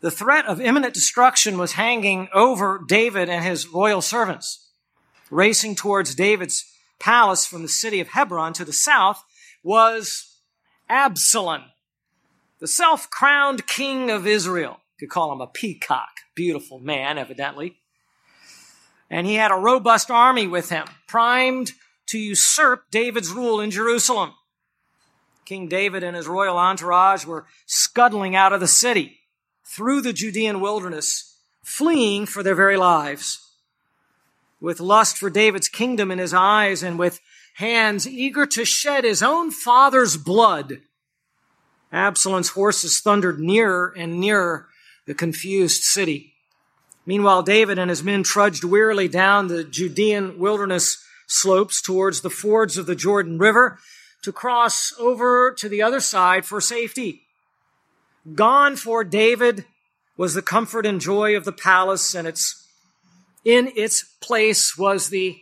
The threat of imminent destruction was hanging over David and his loyal servants. Racing towards David's palace from the city of Hebron to the south was Absalom, the self-crowned king of Israel. You could call him a peacock. Beautiful man, evidently. And he had a robust army with him, primed to usurp David's rule in Jerusalem. King David and his royal entourage were scuttling out of the city through the Judean wilderness, fleeing for their very lives. With lust for David's kingdom in his eyes and with hands eager to shed his own father's blood, Absalom's horses thundered nearer and nearer the confused city. Meanwhile, David and his men trudged wearily down the Judean wilderness slopes towards the fords of the Jordan River to cross over to the other side for safety. Gone for David was the comfort and joy of the palace, and its, in its place was the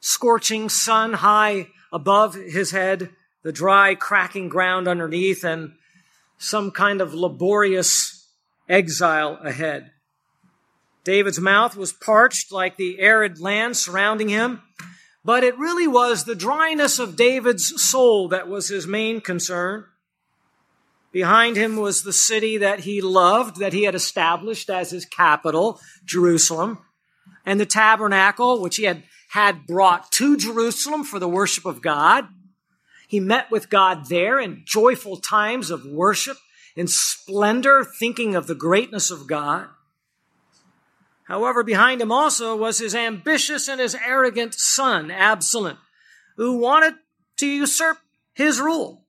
scorching sun high above his head, the dry, cracking ground underneath, and some kind of laborious exile ahead. David's mouth was parched like the arid land surrounding him, but it really was the dryness of David's soul that was his main concern. Behind him was the city that he loved, that he had established as his capital, Jerusalem, and the tabernacle, which he had had brought to Jerusalem for the worship of God. He met with God there in joyful times of worship, in splendor, thinking of the greatness of God. However, behind him also was his ambitious and his arrogant son, Absalom, who wanted to usurp his rule.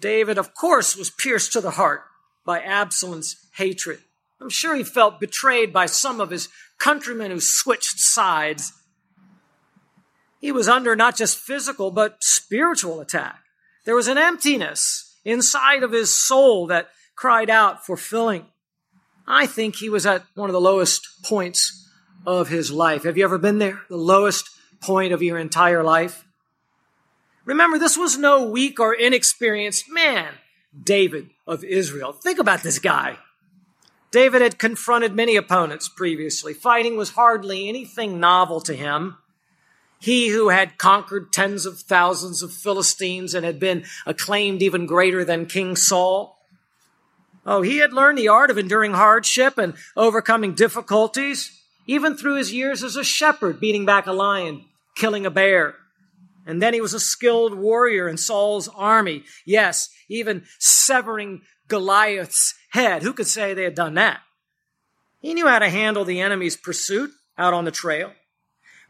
David, of course, was pierced to the heart by Absalom's hatred. I'm sure he felt betrayed by some of his countrymen who switched sides. He was under not just physical, but spiritual attack. There was an emptiness inside of his soul that cried out for filling. I think he was at one of the lowest points of his life. Have you ever been there? The lowest point of your entire life? Remember, this was no weak or inexperienced man, David of Israel. Think about this guy. David had confronted many opponents previously. Fighting was hardly anything novel to him. He who had conquered tens of thousands of Philistines and had been acclaimed even greater than King Saul. Oh, he had learned the art of enduring hardship and overcoming difficulties, even through his years as a shepherd, beating back a lion, killing a bear, and then he was a skilled warrior in Saul's army. Yes, even severing Goliath's head. Who could say they had done that? He knew how to handle the enemy's pursuit out on the trail.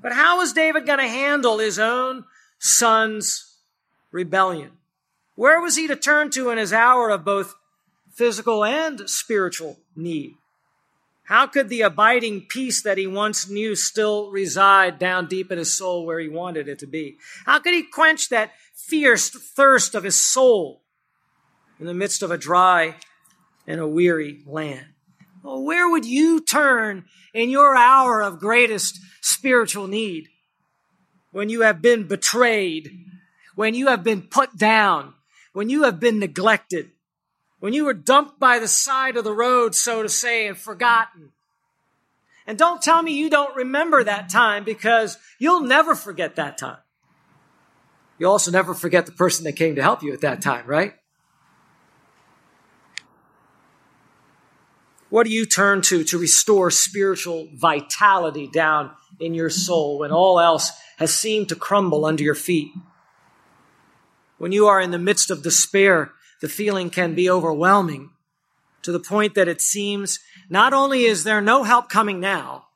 But how was David going to handle his own son's rebellion? Where was he to turn to in his hour of both physical and spiritual need? How could the abiding peace that he once knew still reside down deep in his soul where he wanted it to be? How could he quench that fierce thirst of his soul in the midst of a dry and a weary land? Well, where would you turn in your hour of greatest spiritual need? When you have been betrayed, when you have been put down, when you have been neglected, when you were dumped by the side of the road, so to say, and forgotten. And don't tell me you don't remember that time because you'll never forget that time. You'll also never forget the person that came to help you at that time, right? What do you turn to to restore spiritual vitality down in your soul when all else has seemed to crumble under your feet? When you are in the midst of despair the feeling can be overwhelming to the point that it seems not only is there no help coming now,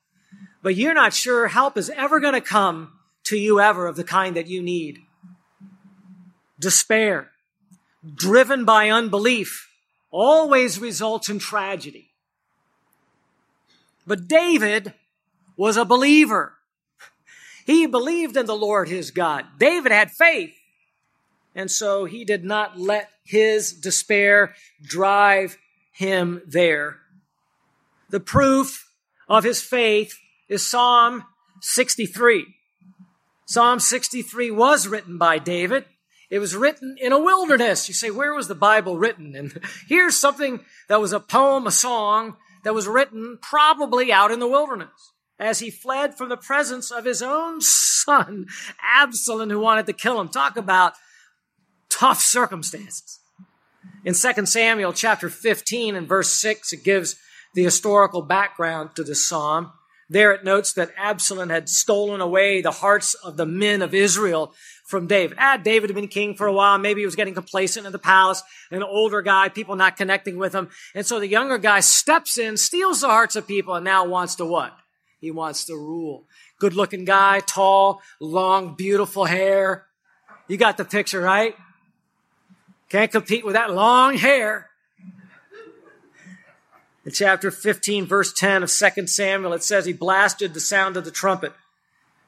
but you're not sure help is ever going to come to you ever of the kind that you need. Despair, driven by unbelief, always results in tragedy. But David was a believer. He believed in the Lord his God. David had faith. And so he did not let his despair drive him there. The proof of his faith is Psalm 63. Psalm 63 was written by David. It was written in a wilderness. You say, where was the Bible written? And here's something that was a poem, a song that was written probably out in the wilderness as he fled from the presence of his own son, Absalom, who wanted to kill him. Talk about tough circumstances. In 2 Samuel chapter 15 and verse 6, it gives the historical background to the psalm. There it notes that Absalom had stolen away the hearts of the men of Israel from David. Ah, David had been king for a while. Maybe he was getting complacent in the palace. An older guy, people not connecting with him. And so the younger guy steps in, steals the hearts of people, and now wants to what? He wants to rule. Good looking guy, tall, long, beautiful hair. You got the picture, right? Can't compete with that long hair. In chapter 15, verse 10 of 2 Samuel, it says he blasted the sound of the trumpet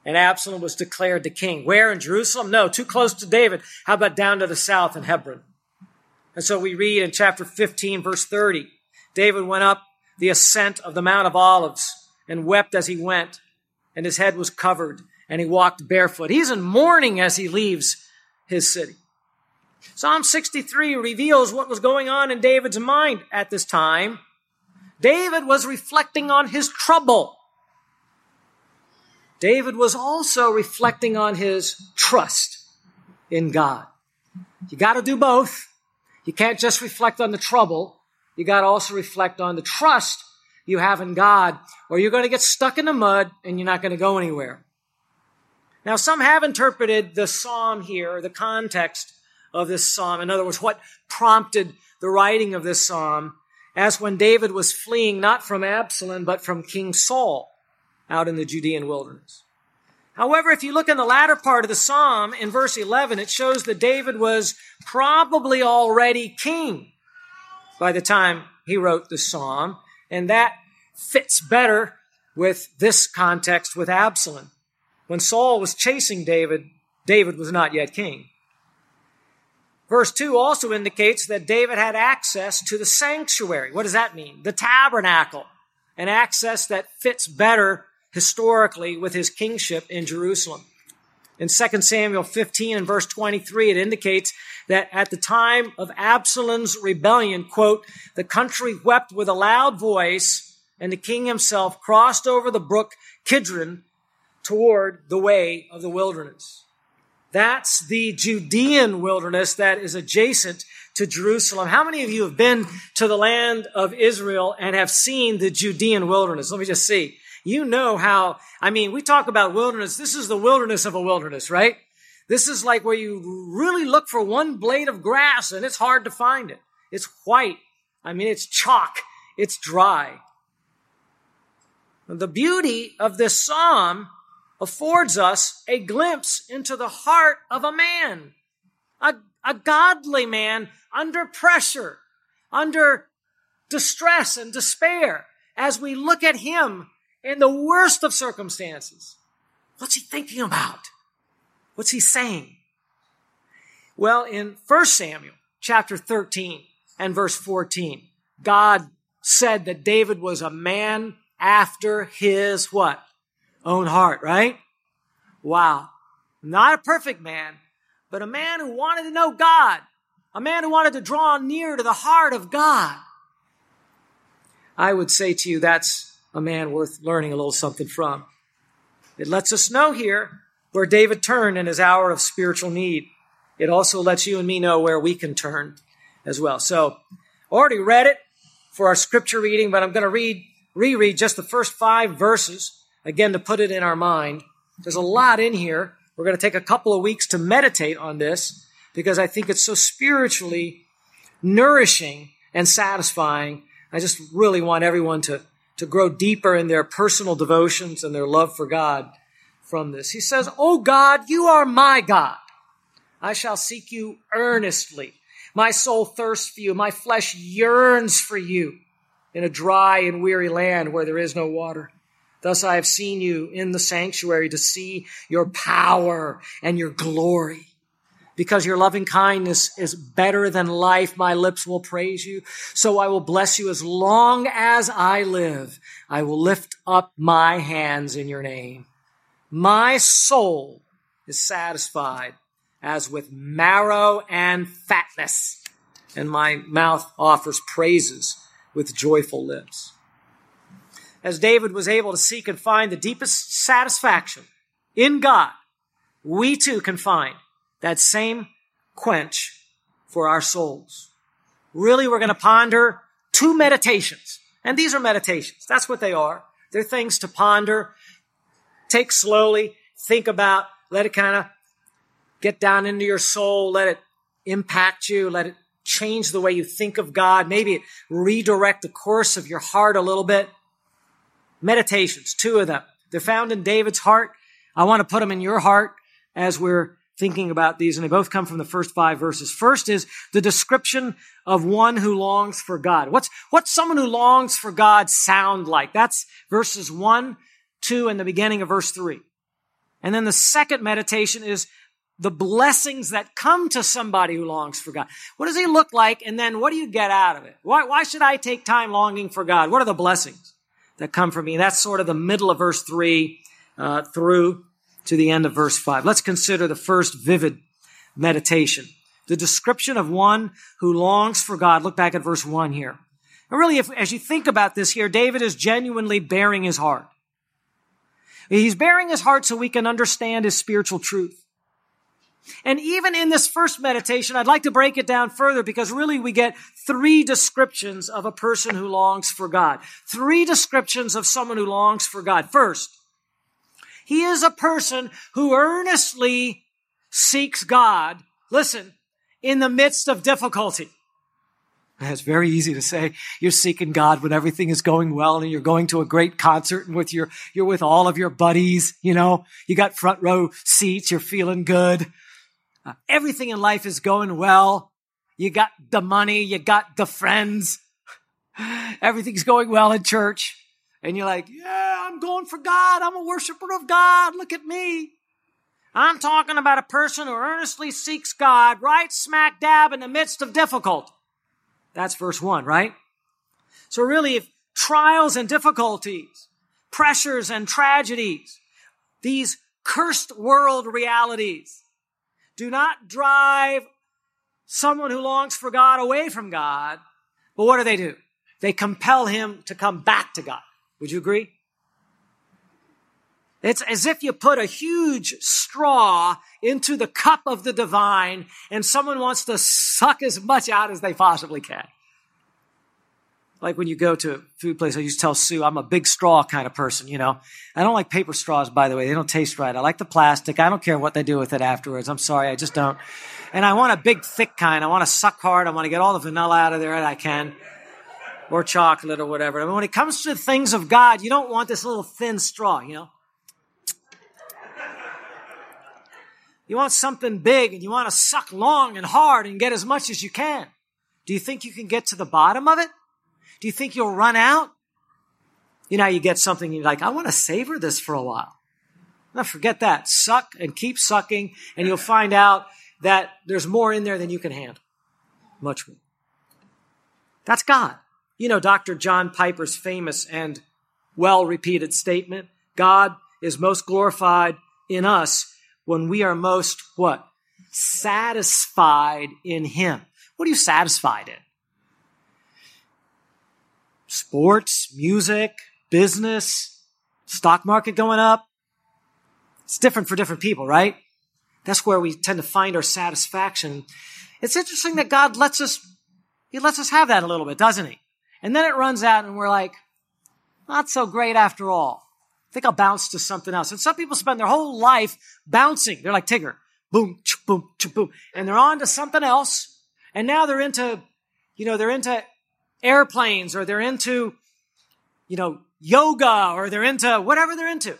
and Absalom was declared the king. Where in Jerusalem? No, too close to David. How about down to the south in Hebron? And so we read in chapter 15, verse 30, David went up the ascent of the Mount of Olives and wept as he went, and his head was covered, and he walked barefoot. He's in mourning as he leaves his city. Psalm 63 reveals what was going on in David's mind at this time. David was reflecting on his trouble. David was also reflecting on his trust in God. You got to do both. You can't just reflect on the trouble. You got to also reflect on the trust you have in God, or you're going to get stuck in the mud and you're not going to go anywhere. Now, some have interpreted the psalm here, the context of this psalm, in other words, what prompted the writing of this psalm, as when David was fleeing not from Absalom, but from King Saul out in the Judean wilderness. However, if you look in the latter part of the psalm in verse 11, it shows that David was probably already king by the time he wrote the psalm. And that fits better with this context with Absalom. When Saul was chasing David, David was not yet king. Verse 2 also indicates that David had access to the sanctuary. What does that mean? The tabernacle. An access that fits better historically with his kingship in Jerusalem. In 2 Samuel 15 and verse 23, it indicates that at the time of Absalom's rebellion, quote, the country wept with a loud voice and the king himself crossed over the brook Kidron toward the way of the wilderness. That's the Judean wilderness that is adjacent to Jerusalem. How many of you have been to the land of Israel and have seen the Judean wilderness? Let me just see. You know how, I mean, we talk about wilderness. This is the wilderness of a wilderness, right? This is like where you really look for one blade of grass and it's hard to find it. It's white. I mean, it's chalk. It's dry. The beauty of this psalm affords us a glimpse into the heart of a man, a, a godly man under pressure, under distress and despair. As we look at him in the worst of circumstances, what's he thinking about? What's he saying? Well, in 1 Samuel chapter 13 and verse 14, God said that David was a man after his what? Own heart, right? Wow. Not a perfect man, but a man who wanted to know God. A man who wanted to draw near to the heart of God. I would say to you, that's a man worth learning a little something from. It lets us know here where David turned in his hour of spiritual need. It also lets you and me know where we can turn as well. So, already read it for our scripture reading, but I'm going to read reread just the first five verses, again, to put it in our mind. There's a lot in here. We're going to take a couple of weeks to meditate on this because I think it's so spiritually nourishing and satisfying. I just really want everyone to, to grow deeper in their personal devotions and their love for God from this. He says, Oh God, you are my God. I shall seek you earnestly. My soul thirsts for you. My flesh yearns for you in a dry and weary land where there is no water. Thus I have seen you in the sanctuary to see your power and your glory. Because your loving kindness is better than life, my lips will praise you. So I will bless you as long as I live. I will lift up my hands in your name. My soul is satisfied as with marrow and fatness. And my mouth offers praises with joyful lips. As David was able to seek and find the deepest satisfaction in God, we too can find that same quench for our souls. Really, we're going to ponder two meditations. And these are meditations. That's what they are. They're things to ponder, take slowly, think about, let it kind of get down into your soul, let it impact you, let it change the way you think of God, maybe redirect the course of your heart a little bit. Meditations, two of them. They're found in David's heart. I want to put them in your heart as we're thinking about these, and they both come from the first five verses. First is the description of one who longs for God. What's, what's someone who longs for God sound like? That's verses one, two, and the beginning of verse three. And then the second meditation is the blessings that come to somebody who longs for God. What does he look like? And then what do you get out of it? Why, why should I take time longing for God? What are the blessings that come from me? That's sort of the middle of verse three uh, through to the end of verse 5. Let's consider the first vivid meditation. The description of one who longs for God. Look back at verse 1 here. And really, if, as you think about this here, David is genuinely baring his heart. He's baring his heart so we can understand his spiritual truth. And even in this first meditation, I'd like to break it down further because really we get three descriptions of a person who longs for God. Three descriptions of someone who longs for God. First, he is a person who earnestly seeks God, listen, in the midst of difficulty. It's very easy to say you're seeking God when everything is going well and you're going to a great concert and with your, you're with all of your buddies, you know, you got front row seats, you're feeling good. Uh, everything in life is going well. You got the money, you got the friends. Everything's going well in church. And you're like, yeah, I'm going for God. I'm a worshiper of God. Look at me. I'm talking about a person who earnestly seeks God right smack dab in the midst of difficulty. That's verse one, right? So really, if trials and difficulties, pressures and tragedies, these cursed world realities do not drive someone who longs for God away from God, but what do they do? They compel him to come back to God. Would you agree? It's as if you put a huge straw into the cup of the divine and someone wants to suck as much out as they possibly can. Like when you go to a food place, I used to tell Sue, I'm a big straw kind of person, you know. I don't like paper straws, by the way. They don't taste right. I like the plastic. I don't care what they do with it afterwards. I'm sorry. I just don't. And I want a big, thick kind. I want to suck hard. I want to get all the vanilla out of there that I can or chocolate or whatever. I mean, when it comes to the things of God, you don't want this little thin straw, you know? You want something big and you want to suck long and hard and get as much as you can. Do you think you can get to the bottom of it? Do you think you'll run out? You know, you get something you're like, I want to savor this for a while. Now forget that. Suck and keep sucking and you'll find out that there's more in there than you can handle. Much more. That's God. You know Dr. John Piper's famous and well repeated statement God is most glorified in us when we are most what? Satisfied in Him. What are you satisfied in? Sports, music, business, stock market going up. It's different for different people, right? That's where we tend to find our satisfaction. It's interesting that God lets us, He lets us have that a little bit, doesn't He? And then it runs out and we're like, not so great after all. I think I'll bounce to something else. And some people spend their whole life bouncing. They're like Tigger. Boom, boom, boom. And they're on to something else. And now they're into, you know, they're into airplanes or they're into, you know, yoga or they're into whatever they're into.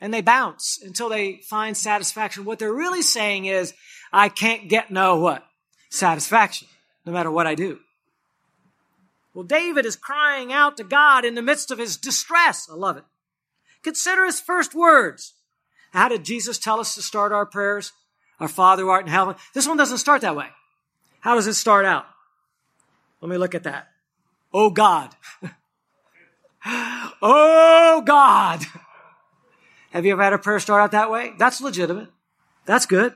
And they bounce until they find satisfaction. What they're really saying is, I can't get no what? Satisfaction, no matter what I do. Well, David is crying out to God in the midst of his distress. I love it. Consider his first words. How did Jesus tell us to start our prayers? Our Father who art in heaven. This one doesn't start that way. How does it start out? Let me look at that. Oh God. oh God. Have you ever had a prayer start out that way? That's legitimate. That's good.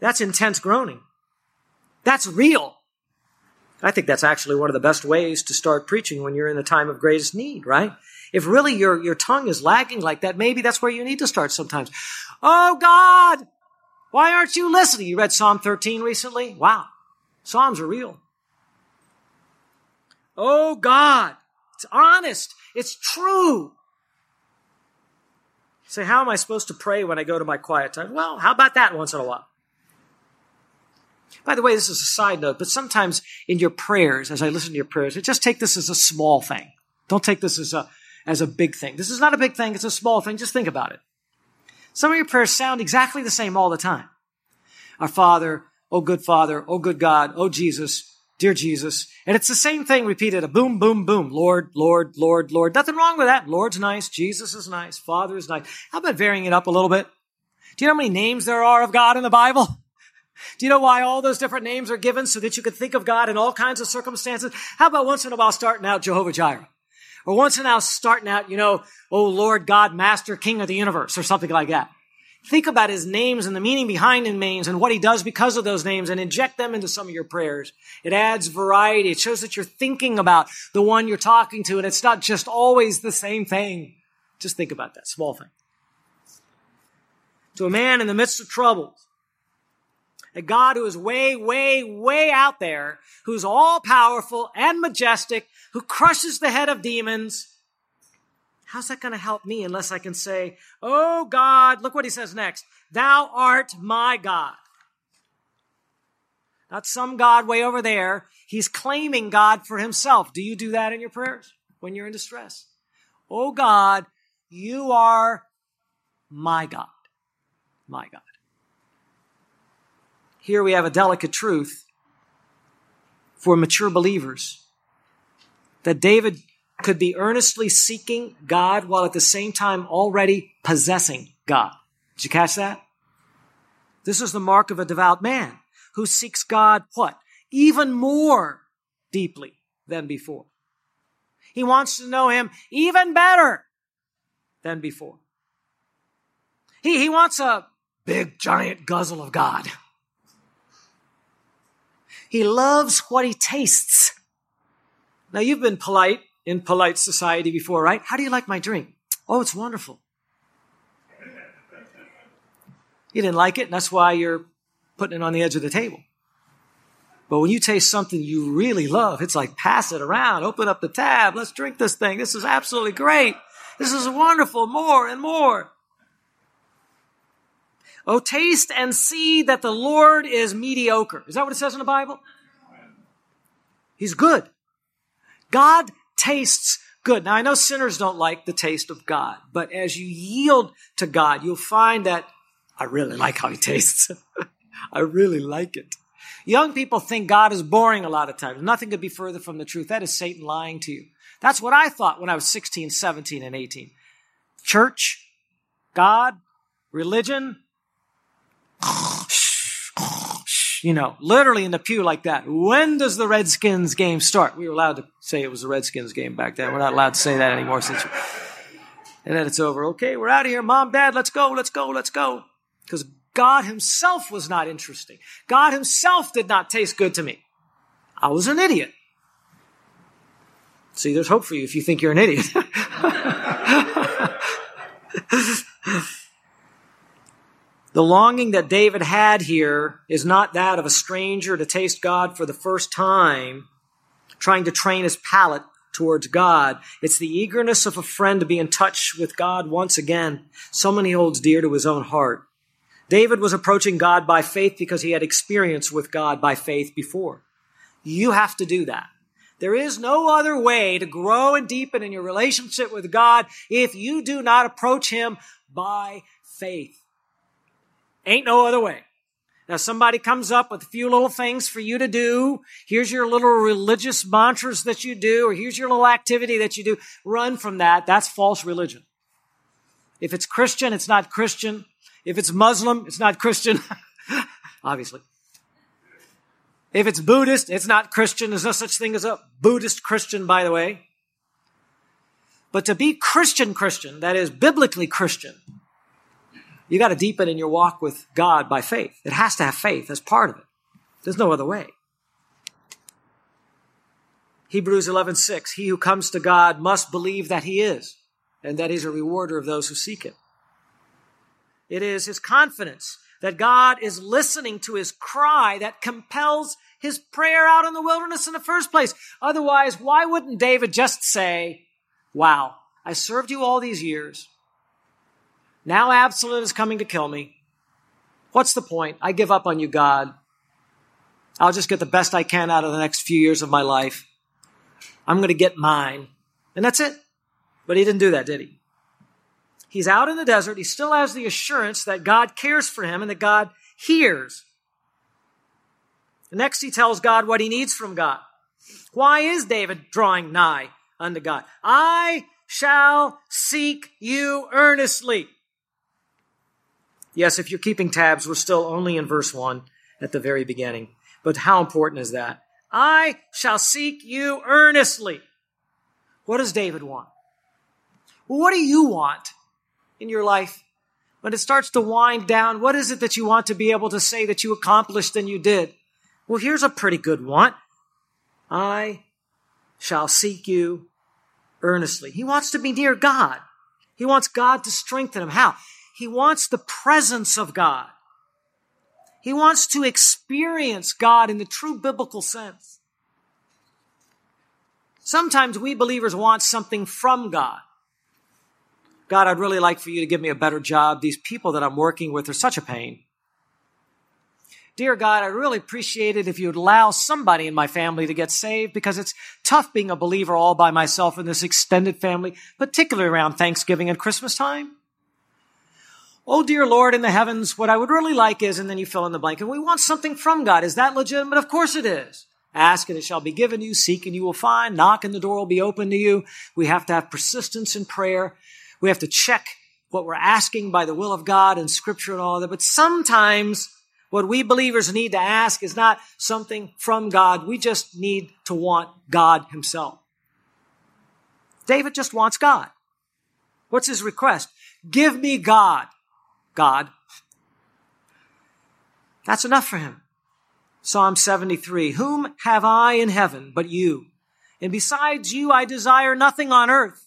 That's intense groaning. That's real. I think that's actually one of the best ways to start preaching when you're in the time of greatest need, right? If really your, your tongue is lagging like that, maybe that's where you need to start sometimes. Oh God, why aren't you listening? You read Psalm 13 recently? Wow. Psalms are real. Oh God, it's honest. It's true. Say, how am I supposed to pray when I go to my quiet time? Well, how about that once in a while? By the way, this is a side note, but sometimes in your prayers, as I listen to your prayers, just take this as a small thing. Don't take this as a, as a big thing. This is not a big thing. It's a small thing. Just think about it. Some of your prayers sound exactly the same all the time. Our Father, oh good Father, oh good God, oh Jesus, dear Jesus. And it's the same thing repeated, a boom, boom, boom. Lord, Lord, Lord, Lord. Nothing wrong with that. Lord's nice. Jesus is nice. Father is nice. How about varying it up a little bit? Do you know how many names there are of God in the Bible? Do you know why all those different names are given? So that you could think of God in all kinds of circumstances? How about once in a while starting out Jehovah Jireh? Or once in a while starting out, you know, oh Lord God, Master, King of the universe, or something like that. Think about his names and the meaning behind his names and what he does because of those names and inject them into some of your prayers. It adds variety. It shows that you're thinking about the one you're talking to and it's not just always the same thing. Just think about that small thing. To a man in the midst of troubles, a God who is way, way, way out there, who's all powerful and majestic, who crushes the head of demons. How's that going to help me unless I can say, Oh God, look what he says next. Thou art my God. Not some God way over there. He's claiming God for himself. Do you do that in your prayers when you're in distress? Oh God, you are my God. My God. Here we have a delicate truth for mature believers that David could be earnestly seeking God while at the same time already possessing God. Did you catch that? This is the mark of a devout man who seeks God what? Even more deeply than before. He wants to know him even better than before. He, he wants a big giant guzzle of God. He loves what he tastes. Now you've been polite in polite society before, right? How do you like my drink? Oh, it's wonderful. You didn't like it, and that's why you're putting it on the edge of the table. But when you taste something you really love, it's like pass it around, open up the tab, let's drink this thing. This is absolutely great. This is wonderful, more and more. Oh, taste and see that the Lord is mediocre. Is that what it says in the Bible? He's good. God tastes good. Now I know sinners don't like the taste of God, but as you yield to God, you'll find that I really like how he tastes. I really like it. Young people think God is boring a lot of times. Nothing could be further from the truth. That is Satan lying to you. That's what I thought when I was 16, 17, and 18. Church, God, religion, you know, literally in the pew like that. When does the Redskins game start? We were allowed to say it was the Redskins game back then. We're not allowed to say that anymore since. And then it's over. Okay, we're out of here. Mom, dad, let's go, let's go, let's go. Because God himself was not interesting. God himself did not taste good to me. I was an idiot. See, there's hope for you if you think you're an idiot. The longing that David had here is not that of a stranger to taste God for the first time, trying to train his palate towards God. It's the eagerness of a friend to be in touch with God once again. Someone he holds dear to his own heart. David was approaching God by faith because he had experience with God by faith before. You have to do that. There is no other way to grow and deepen in your relationship with God if you do not approach him by faith. Ain't no other way. Now somebody comes up with a few little things for you to do. Here's your little religious mantras that you do, or here's your little activity that you do. Run from that. That's false religion. If it's Christian, it's not Christian. If it's Muslim, it's not Christian. Obviously. If it's Buddhist, it's not Christian. There's no such thing as a Buddhist Christian, by the way. But to be Christian Christian, that is biblically Christian, You got to deepen in your walk with God by faith. It has to have faith as part of it. There's no other way. Hebrews 11:6 He who comes to God must believe that he is and that he's a rewarder of those who seek him. It is his confidence that God is listening to his cry that compels his prayer out in the wilderness in the first place. Otherwise, why wouldn't David just say, Wow, I served you all these years. Now Absalom is coming to kill me. What's the point? I give up on you, God. I'll just get the best I can out of the next few years of my life. I'm going to get mine. And that's it. But he didn't do that, did he? He's out in the desert. He still has the assurance that God cares for him and that God hears. Next, he tells God what he needs from God. Why is David drawing nigh unto God? I shall seek you earnestly. Yes, if you're keeping tabs, we're still only in verse 1 at the very beginning. But how important is that? I shall seek you earnestly. What does David want? Well, what do you want in your life? When it starts to wind down, what is it that you want to be able to say that you accomplished and you did? Well, here's a pretty good one. I shall seek you earnestly. He wants to be near God. He wants God to strengthen him. How? He wants the presence of God. He wants to experience God in the true biblical sense. Sometimes we believers want something from God. God, I'd really like for you to give me a better job. These people that I'm working with are such a pain. Dear God, I really appreciate it if you'd allow somebody in my family to get saved because it's tough being a believer all by myself in this extended family, particularly around Thanksgiving and Christmas time. Oh, dear Lord in the heavens, what I would really like is, and then you fill in the blank, and we want something from God. Is that legitimate? Of course it is. Ask and it shall be given you. Seek and you will find. Knock and the door will be open to you. We have to have persistence in prayer. We have to check what we're asking by the will of God and scripture and all of that. But sometimes what we believers need to ask is not something from God. We just need to want God himself. David just wants God. What's his request? Give me God. God. That's enough for him. Psalm 73. Whom have I in heaven but you? And besides you, I desire nothing on earth.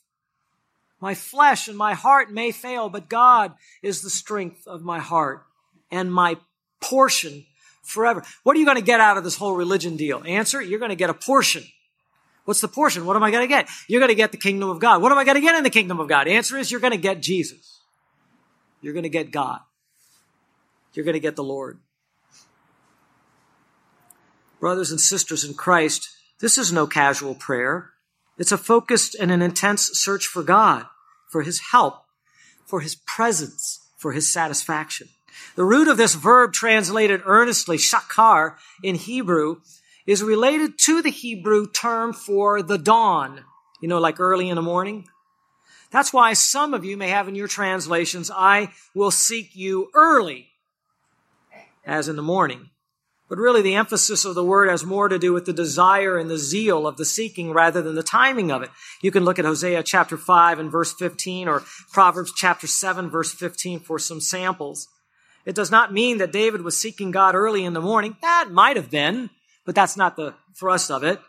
My flesh and my heart may fail, but God is the strength of my heart and my portion forever. What are you going to get out of this whole religion deal? Answer, you're going to get a portion. What's the portion? What am I going to get? You're going to get the kingdom of God. What am I going to get in the kingdom of God? Answer is you're going to get Jesus. You're going to get God. You're going to get the Lord. Brothers and sisters in Christ, this is no casual prayer. It's a focused and an intense search for God for his help, for his presence, for his satisfaction. The root of this verb translated earnestly, shakar in Hebrew, is related to the Hebrew term for the dawn. You know, like early in the morning. That's why some of you may have in your translations, I will seek you early, as in the morning. But really, the emphasis of the word has more to do with the desire and the zeal of the seeking rather than the timing of it. You can look at Hosea chapter 5 and verse 15 or Proverbs chapter 7 verse 15 for some samples. It does not mean that David was seeking God early in the morning. That might have been, but that's not the thrust of it.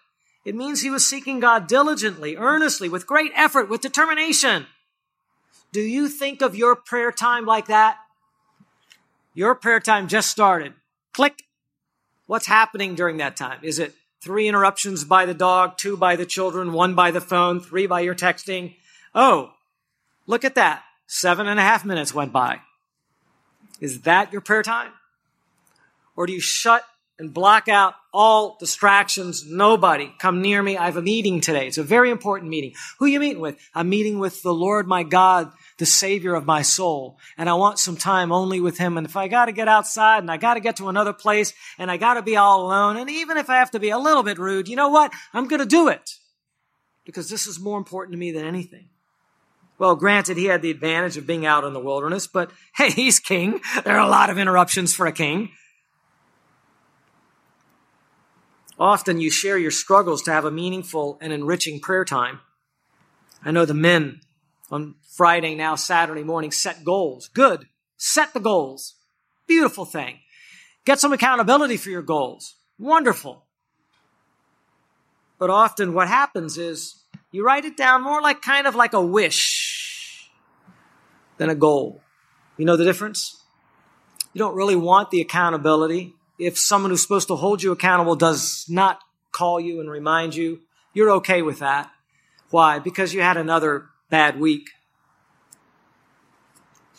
It means he was seeking God diligently, earnestly, with great effort, with determination. Do you think of your prayer time like that? Your prayer time just started. Click. What's happening during that time? Is it three interruptions by the dog, two by the children, one by the phone, three by your texting? Oh, look at that. Seven and a half minutes went by. Is that your prayer time? Or do you shut and block out all distractions. Nobody come near me. I have a meeting today. It's a very important meeting. Who you meeting with? I'm meeting with the Lord my God, the Savior of my soul. And I want some time only with Him. And if I got to get outside and I got to get to another place and I got to be all alone, and even if I have to be a little bit rude, you know what? I'm going to do it because this is more important to me than anything. Well, granted, he had the advantage of being out in the wilderness, but hey, he's king. There are a lot of interruptions for a king. Often you share your struggles to have a meaningful and enriching prayer time. I know the men on Friday, now Saturday morning, set goals. Good. Set the goals. Beautiful thing. Get some accountability for your goals. Wonderful. But often what happens is you write it down more like kind of like a wish than a goal. You know the difference? You don't really want the accountability. If someone who's supposed to hold you accountable does not call you and remind you, you're okay with that. Why? Because you had another bad week.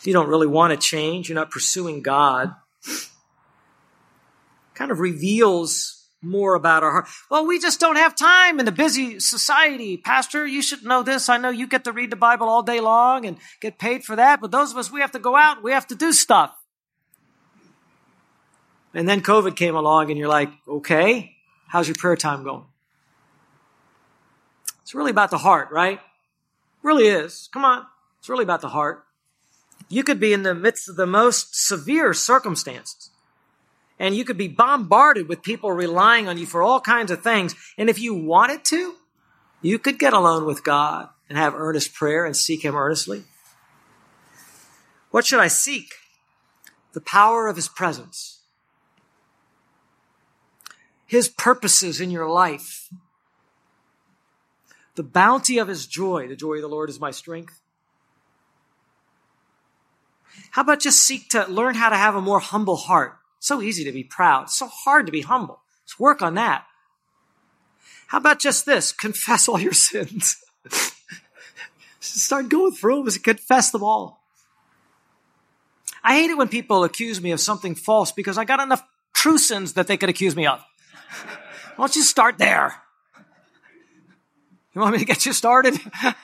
You don't really want to change. You're not pursuing God. Kind of reveals more about our heart. Well, we just don't have time in a busy society. Pastor, you should know this. I know you get to read the Bible all day long and get paid for that, but those of us, we have to go out, we have to do stuff. And then COVID came along and you're like, okay, how's your prayer time going? It's really about the heart, right? Really is. Come on. It's really about the heart. You could be in the midst of the most severe circumstances and you could be bombarded with people relying on you for all kinds of things. And if you wanted to, you could get alone with God and have earnest prayer and seek Him earnestly. What should I seek? The power of His presence, His purposes in your life, the bounty of His joy. The joy of the Lord is my strength. How about just seek to learn how to have a more humble heart? so easy to be proud. So hard to be humble. Let's work on that. How about just this? Confess all your sins. Start going through them and confess them all. I hate it when people accuse me of something false because I got enough true sins that they could accuse me of. Why don't you start there? You want me to get you started?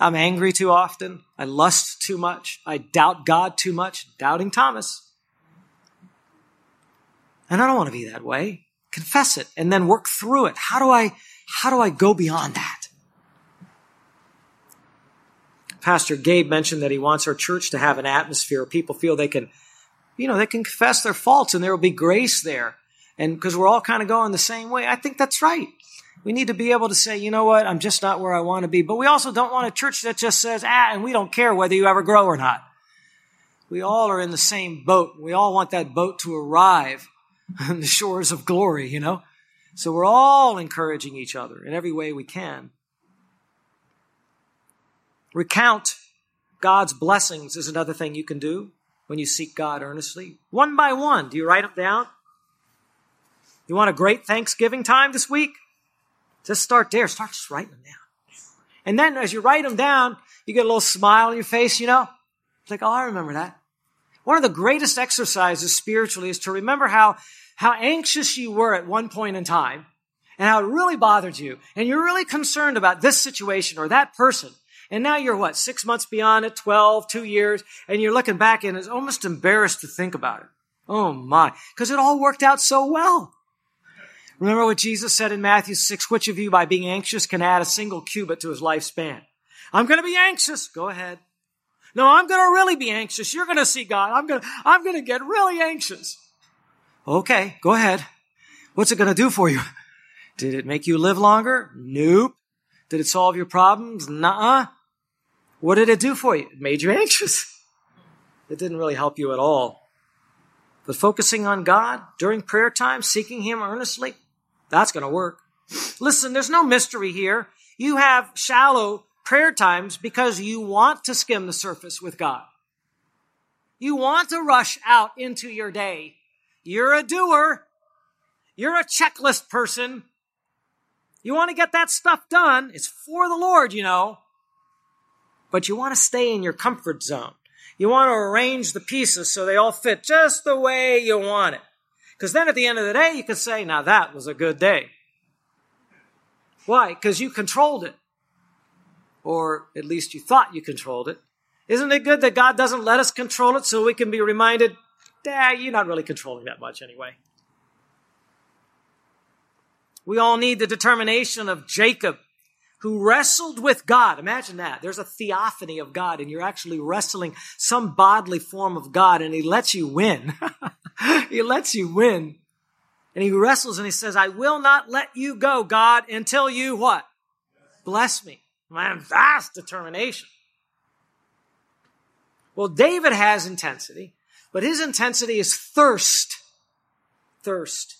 I'm angry too often. I lust too much. I doubt God too much. Doubting Thomas. And I don't want to be that way. Confess it and then work through it. How do I, how do I go beyond that? Pastor Gabe mentioned that he wants our church to have an atmosphere where people feel they can, you know, they can confess their faults and there will be grace there. And because we're all kind of going the same way, I think that's right. We need to be able to say, you know what, I'm just not where I want to be. But we also don't want a church that just says, ah, and we don't care whether you ever grow or not. We all are in the same boat. We all want that boat to arrive on the shores of glory, you know? So we're all encouraging each other in every way we can. Recount God's blessings is another thing you can do when you seek God earnestly. One by one. Do you write them down? You want a great Thanksgiving time this week? Just start there. Start just writing them down. And then as you write them down, you get a little smile on your face, you know? It's like, oh, I remember that. One of the greatest exercises spiritually is to remember how, how anxious you were at one point in time and how it really bothered you. And you're really concerned about this situation or that person. And now you're what, six months beyond it, 12, two years, and you're looking back and it's almost embarrassed to think about it. Oh my. Because it all worked out so well. Remember what Jesus said in Matthew 6, which of you by being anxious can add a single cubit to his lifespan? I'm going to be anxious. Go ahead. No, I'm going to really be anxious. You're going to see God. I'm going to, I'm going to get really anxious. Okay, go ahead. What's it going to do for you? Did it make you live longer? Nope. Did it solve your problems? Nuh-uh. What did it do for you? It made you anxious. It didn't really help you at all. But focusing on God during prayer time, seeking Him earnestly, that's going to work. Listen, there's no mystery here. You have shallow prayer times because you want to skim the surface with God. You want to rush out into your day. You're a doer. You're a checklist person. You want to get that stuff done. It's for the Lord, you know. But you want to stay in your comfort zone. You want to arrange the pieces so they all fit just the way you want it. Because then at the end of the day, you can say, now that was a good day. Why? Because you controlled it or at least you thought you controlled it. Isn't it good that God doesn't let us control it so we can be reminded, Dad, you're not really controlling that much anyway? We all need the determination of Jacob, who wrestled with God. Imagine that. There's a theophany of God, and you're actually wrestling some bodily form of God, and He lets you win. he lets you win. And He wrestles and He says, I will not let you go, God, until you what? Bless me. Man, vast determination. Well, David has intensity, but his intensity is thirst. Thirst.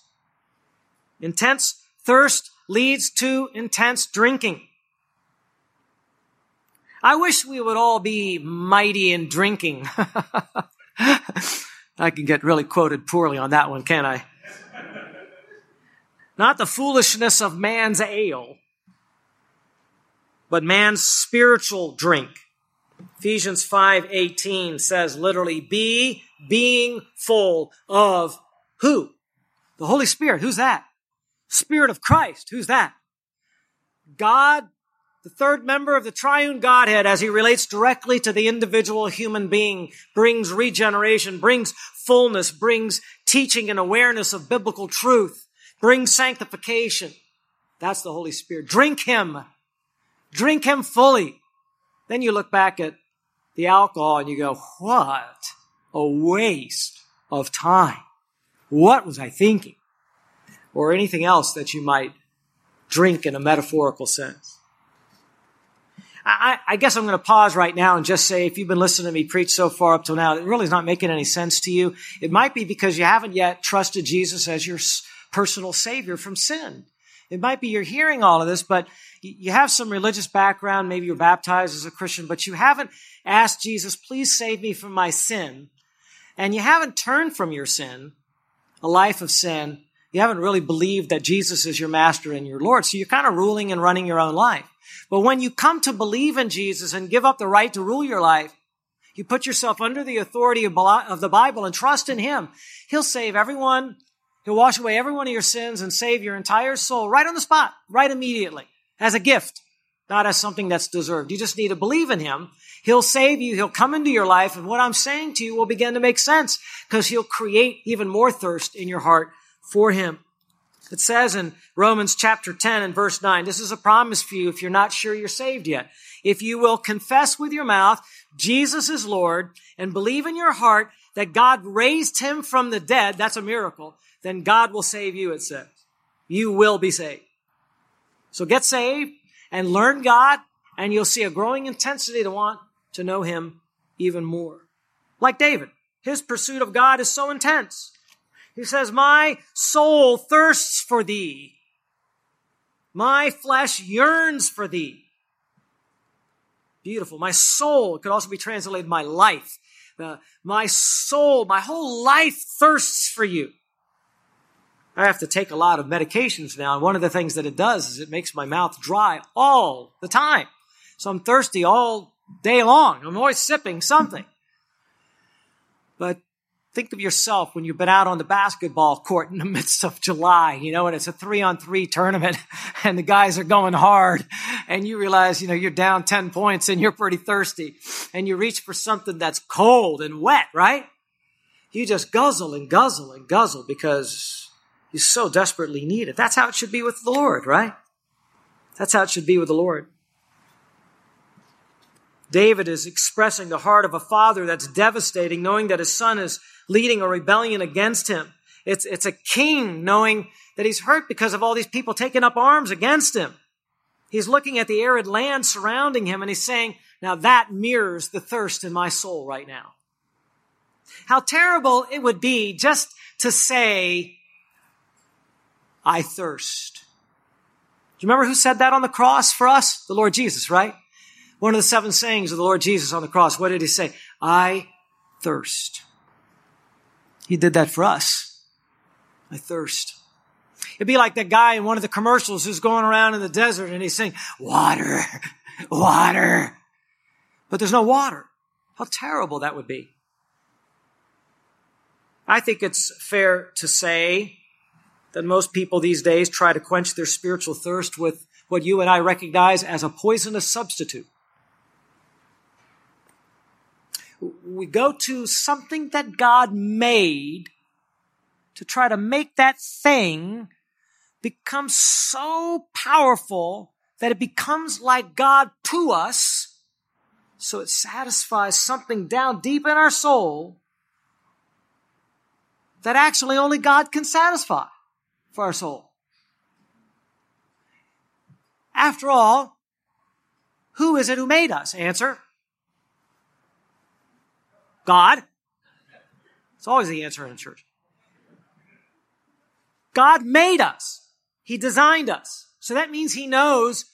Intense thirst leads to intense drinking. I wish we would all be mighty in drinking. I can get really quoted poorly on that one, can't I? Not the foolishness of man's ale, but man's spiritual drink. Ephesians 5:18 says literally be being full of who? The Holy Spirit. Who's that? Spirit of Christ. Who's that? God, the third member of the triune Godhead as he relates directly to the individual human being brings regeneration, brings fullness, brings teaching and awareness of biblical truth, brings sanctification. That's the Holy Spirit. Drink him. Drink him fully. Then you look back at the alcohol and you go, what a waste of time. What was I thinking? Or anything else that you might drink in a metaphorical sense. I, I guess I'm going to pause right now and just say if you've been listening to me preach so far up till now, it really is not making any sense to you. It might be because you haven't yet trusted Jesus as your personal savior from sin. It might be you're hearing all of this, but you have some religious background. Maybe you're baptized as a Christian, but you haven't asked Jesus, please save me from my sin. And you haven't turned from your sin, a life of sin. You haven't really believed that Jesus is your master and your Lord. So you're kind of ruling and running your own life. But when you come to believe in Jesus and give up the right to rule your life, you put yourself under the authority of the Bible and trust in Him. He'll save everyone He'll wash away every one of your sins and save your entire soul right on the spot, right immediately, as a gift, not as something that's deserved. You just need to believe in Him. He'll save you. He'll come into your life. And what I'm saying to you will begin to make sense because He'll create even more thirst in your heart for Him. It says in Romans chapter 10 and verse 9, this is a promise for you if you're not sure you're saved yet. If you will confess with your mouth Jesus is Lord and believe in your heart that God raised him from the dead, that's a miracle, then God will save you, it says. You will be saved. So get saved and learn God, and you'll see a growing intensity to want to know Him even more. Like David, his pursuit of God is so intense. He says, My soul thirsts for thee. My flesh yearns for thee. Beautiful. My soul could also be translated my life. Uh, my soul, my whole life thirsts for you. I have to take a lot of medications now. And one of the things that it does is it makes my mouth dry all the time. So I'm thirsty all day long. I'm always sipping something. Think of yourself when you've been out on the basketball court in the midst of July, you know, and it's a three on three tournament and the guys are going hard and you realize, you know, you're down 10 points and you're pretty thirsty and you reach for something that's cold and wet, right? You just guzzle and guzzle and guzzle because you so desperately need it. That's how it should be with the Lord, right? That's how it should be with the Lord. David is expressing the heart of a father that's devastating, knowing that his son is leading a rebellion against him. It's, it's a king knowing that he's hurt because of all these people taking up arms against him. He's looking at the arid land surrounding him and he's saying, now that mirrors the thirst in my soul right now. How terrible it would be just to say, I thirst. Do you remember who said that on the cross for us? The Lord Jesus, right? One of the seven sayings of the Lord Jesus on the cross. What did he say? I thirst. He did that for us. I thirst. It'd be like that guy in one of the commercials who's going around in the desert and he's saying, water, water. But there's no water. How terrible that would be. I think it's fair to say that most people these days try to quench their spiritual thirst with what you and I recognize as a poisonous substitute. We go to something that God made to try to make that thing become so powerful that it becomes like God to us, so it satisfies something down deep in our soul that actually only God can satisfy for our soul. After all, who is it who made us? Answer. God. It's always the answer in church. God made us. He designed us. So that means he knows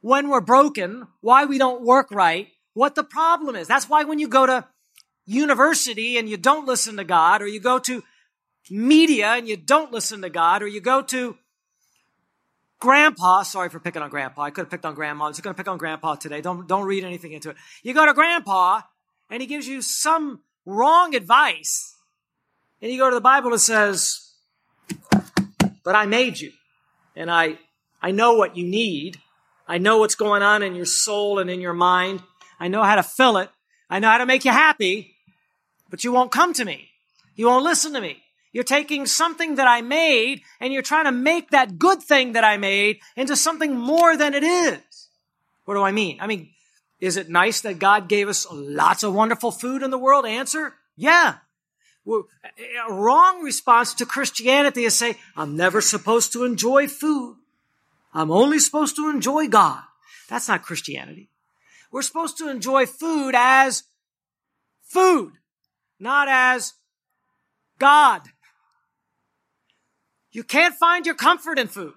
when we're broken, why we don't work right, what the problem is. That's why when you go to university and you don't listen to God, or you go to media and you don't listen to God, or you go to grandpa, sorry for picking on grandpa. I could have picked on grandma. I was going to pick on grandpa today. Don't, don't read anything into it. You go to grandpa and he gives you some wrong advice. And you go to the Bible and says, but I made you and I, I know what you need. I know what's going on in your soul and in your mind. I know how to fill it. I know how to make you happy, but you won't come to me. You won't listen to me. You're taking something that I made and you're trying to make that good thing that I made into something more than it is. What do I mean? I mean, is it nice that God gave us lots of wonderful food in the world? Answer, yeah. A wrong response to Christianity is say, I'm never supposed to enjoy food. I'm only supposed to enjoy God. That's not Christianity. We're supposed to enjoy food as food, not as God. You can't find your comfort in food.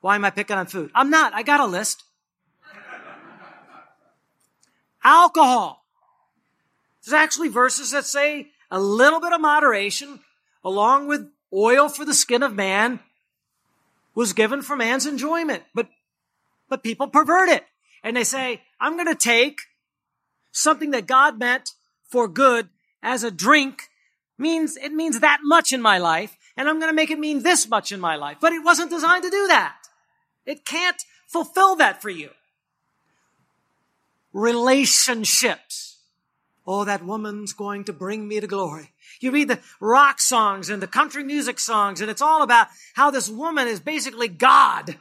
Why am I picking on food? I'm not. I got a list. Alcohol. There's actually verses that say a little bit of moderation along with oil for the skin of man was given for man's enjoyment. But, but people pervert it and they say, I'm going to take something that God meant for good as a drink means, it means that much in my life and I'm going to make it mean this much in my life. But it wasn't designed to do that. It can't fulfill that for you. Relationships. Oh, that woman's going to bring me to glory. You read the rock songs and the country music songs, and it's all about how this woman is basically God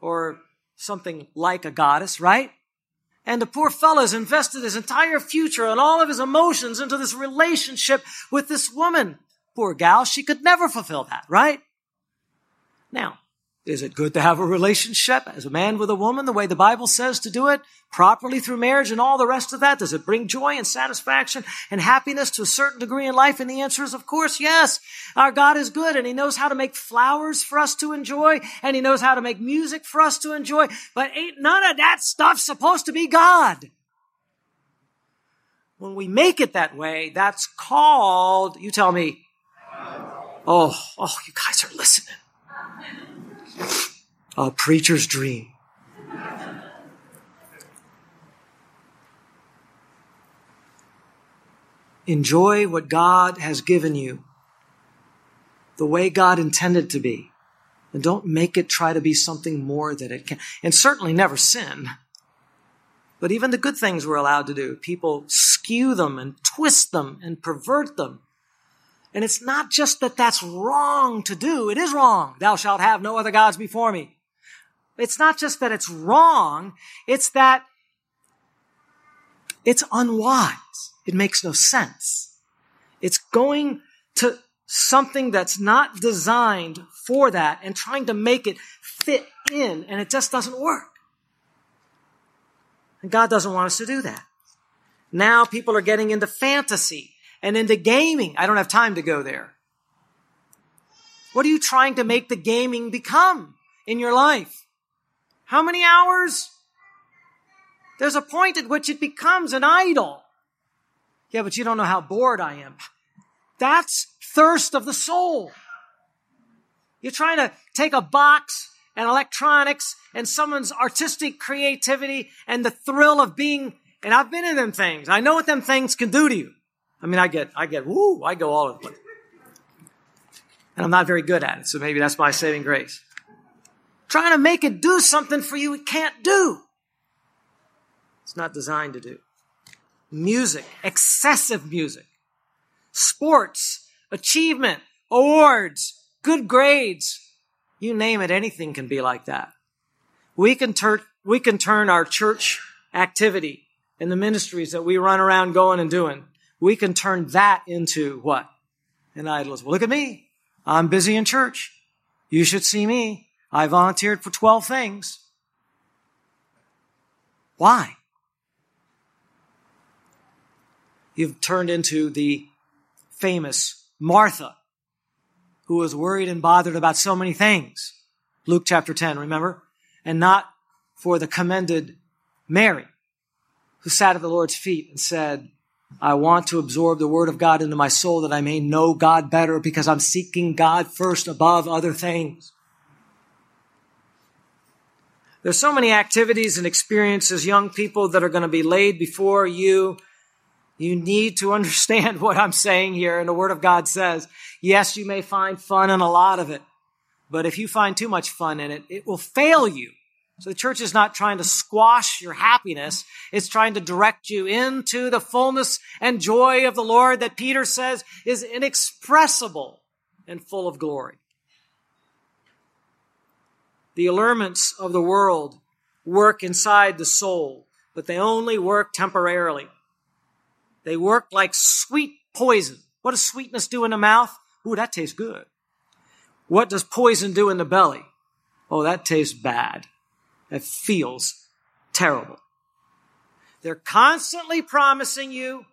or something like a goddess, right? And the poor fellow's invested his entire future and all of his emotions into this relationship with this woman. Poor gal, she could never fulfill that, right? Now, is it good to have a relationship as a man with a woman the way the Bible says to do it properly through marriage and all the rest of that? Does it bring joy and satisfaction and happiness to a certain degree in life? And the answer is, of course, yes. Our God is good and He knows how to make flowers for us to enjoy and He knows how to make music for us to enjoy, but ain't none of that stuff supposed to be God. When we make it that way, that's called, you tell me, oh, oh, you guys are listening a preacher's dream. Enjoy what God has given you the way God intended to be. And don't make it try to be something more that it can. And certainly never sin. But even the good things we're allowed to do, people skew them and twist them and pervert them and it's not just that that's wrong to do. It is wrong. Thou shalt have no other gods before me. It's not just that it's wrong. It's that it's unwise. It makes no sense. It's going to something that's not designed for that and trying to make it fit in and it just doesn't work. And God doesn't want us to do that. Now people are getting into fantasy and into gaming. I don't have time to go there. What are you trying to make the gaming become in your life? How many hours? There's a point at which it becomes an idol. Yeah, but you don't know how bored I am. That's thirst of the soul. You're trying to take a box and electronics and someone's artistic creativity and the thrill of being, and I've been in them things. I know what them things can do to you. I mean, I get, I get, woo, I go all over the place. And I'm not very good at it, so maybe that's my saving grace. Trying to make it do something for you it can't do. It's not designed to do. Music, excessive music, sports, achievement, awards, good grades, you name it, anything can be like that. We can turn, we can turn our church activity and the ministries that we run around going and doing we can turn that into what? An idolism. Well, look at me. I'm busy in church. You should see me. I volunteered for 12 things. Why? you've turned into the famous Martha, who was worried and bothered about so many things. Luke chapter 10, remember? And not for the commended Mary, who sat at the Lord's feet and said, I want to absorb the word of God into my soul that I may know God better because I'm seeking God first above other things. There's so many activities and experiences, young people, that are going to be laid before you. You need to understand what I'm saying here. And the Word of God says, yes, you may find fun in a lot of it, but if you find too much fun in it, it will fail you. So the church is not trying to squash your happiness. It's trying to direct you into the fullness and joy of the Lord that Peter says is inexpressible and full of glory. The allurements of the world work inside the soul, but they only work temporarily. They work like sweet poison. What does sweetness do in the mouth? Ooh, that tastes good. What does poison do in the belly? Oh, that tastes bad. It feels terrible. They're constantly promising you,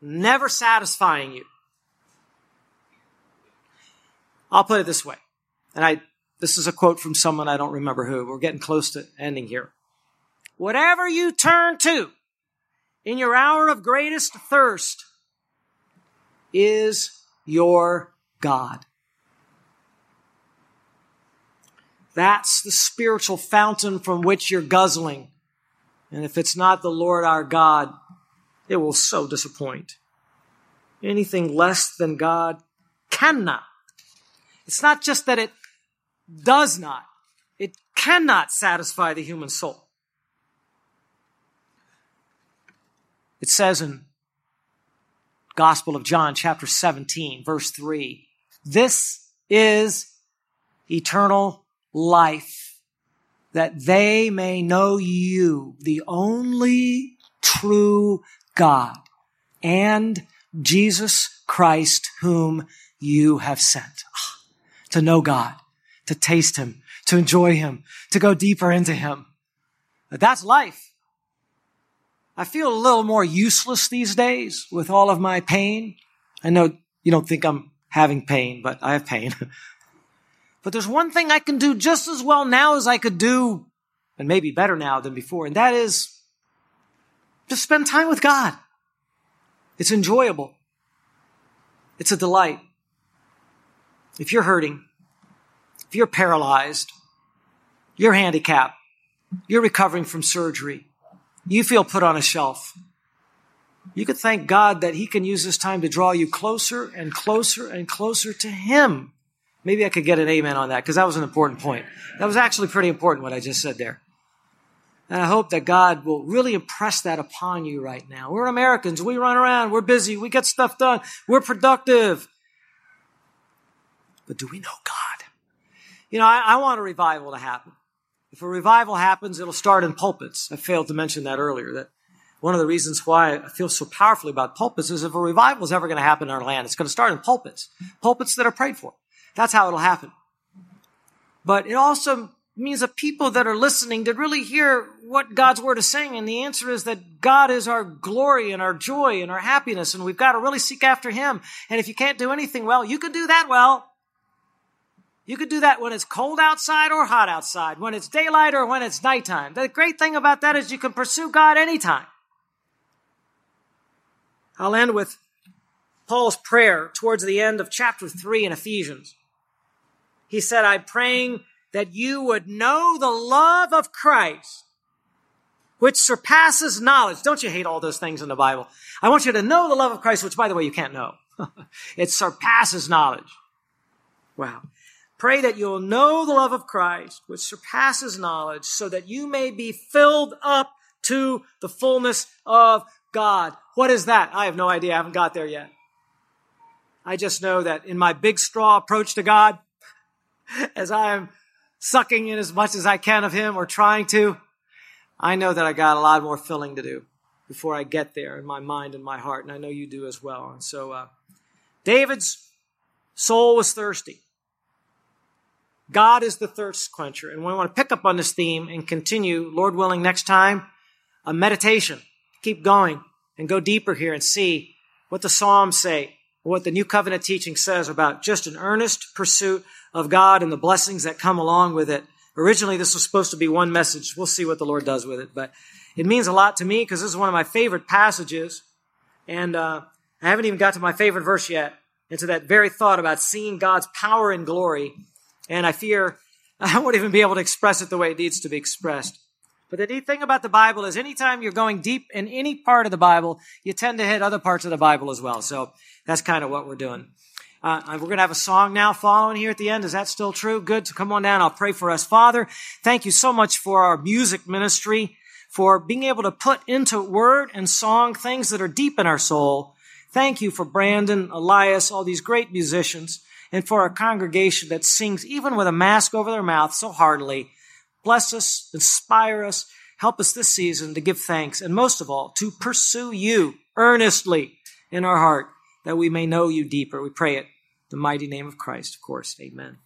never satisfying you. I'll put it this way, and I, this is a quote from someone I don't remember who. We're getting close to ending here. Whatever you turn to in your hour of greatest thirst is your God. That's the spiritual fountain from which you're guzzling. And if it's not the Lord our God, it will so disappoint. Anything less than God cannot. It's not just that it does not, it cannot satisfy the human soul. It says in Gospel of John, chapter 17, verse 3, this is eternal life, that they may know you, the only true God, and Jesus Christ, whom you have sent. Ah, to know God, to taste Him, to enjoy Him, to go deeper into Him. That's life. I feel a little more useless these days with all of my pain. I know you don't think I'm having pain, but I have pain. But there's one thing I can do just as well now as I could do, and maybe better now than before, and that is just spend time with God. It's enjoyable. It's a delight. If you're hurting, if you're paralyzed, you're handicapped, you're recovering from surgery, you feel put on a shelf, you could thank God that He can use this time to draw you closer and closer and closer to Him. Maybe I could get an amen on that because that was an important point. That was actually pretty important what I just said there. And I hope that God will really impress that upon you right now. We're Americans. We run around. We're busy. We get stuff done. We're productive. But do we know God? You know, I, I want a revival to happen. If a revival happens, it'll start in pulpits. I failed to mention that earlier. That one of the reasons why I feel so powerfully about pulpits is if a revival is ever going to happen in our land, it's going to start in pulpits. Pulpits that are prayed for. That's how it'll happen. But it also means that people that are listening to really hear what God's word is saying. And the answer is that God is our glory and our joy and our happiness. And we've got to really seek after him. And if you can't do anything well, you can do that well. You can do that when it's cold outside or hot outside, when it's daylight or when it's nighttime. The great thing about that is you can pursue God anytime. I'll end with Paul's prayer towards the end of chapter 3 in Ephesians. He said, I'm praying that you would know the love of Christ, which surpasses knowledge. Don't you hate all those things in the Bible? I want you to know the love of Christ, which by the way, you can't know. it surpasses knowledge. Wow. Pray that you'll know the love of Christ, which surpasses knowledge, so that you may be filled up to the fullness of God. What is that? I have no idea. I haven't got there yet. I just know that in my big straw approach to God, as I am sucking in as much as I can of Him or trying to, I know that I got a lot more filling to do before I get there in my mind and my heart, and I know you do as well. And so, uh, David's soul was thirsty. God is the thirst quencher. And we want to pick up on this theme and continue, Lord willing, next time, a meditation. Keep going and go deeper here and see what the Psalms say, what the New Covenant teaching says about just an earnest pursuit of God and the blessings that come along with it. Originally, this was supposed to be one message. We'll see what the Lord does with it, but it means a lot to me because this is one of my favorite passages. And uh, I haven't even got to my favorite verse yet, into that very thought about seeing God's power and glory. And I fear I won't even be able to express it the way it needs to be expressed. But the neat thing about the Bible is anytime you're going deep in any part of the Bible, you tend to hit other parts of the Bible as well. So that's kind of what we're doing. Uh, we're going to have a song now following here at the end. Is that still true? Good. So come on down. I'll pray for us. Father, thank you so much for our music ministry, for being able to put into word and song things that are deep in our soul. Thank you for Brandon, Elias, all these great musicians, and for our congregation that sings even with a mask over their mouth so heartily. Bless us, inspire us, help us this season to give thanks, and most of all, to pursue you earnestly in our heart that we may know you deeper. We pray it. The mighty name of Christ, of course. Amen.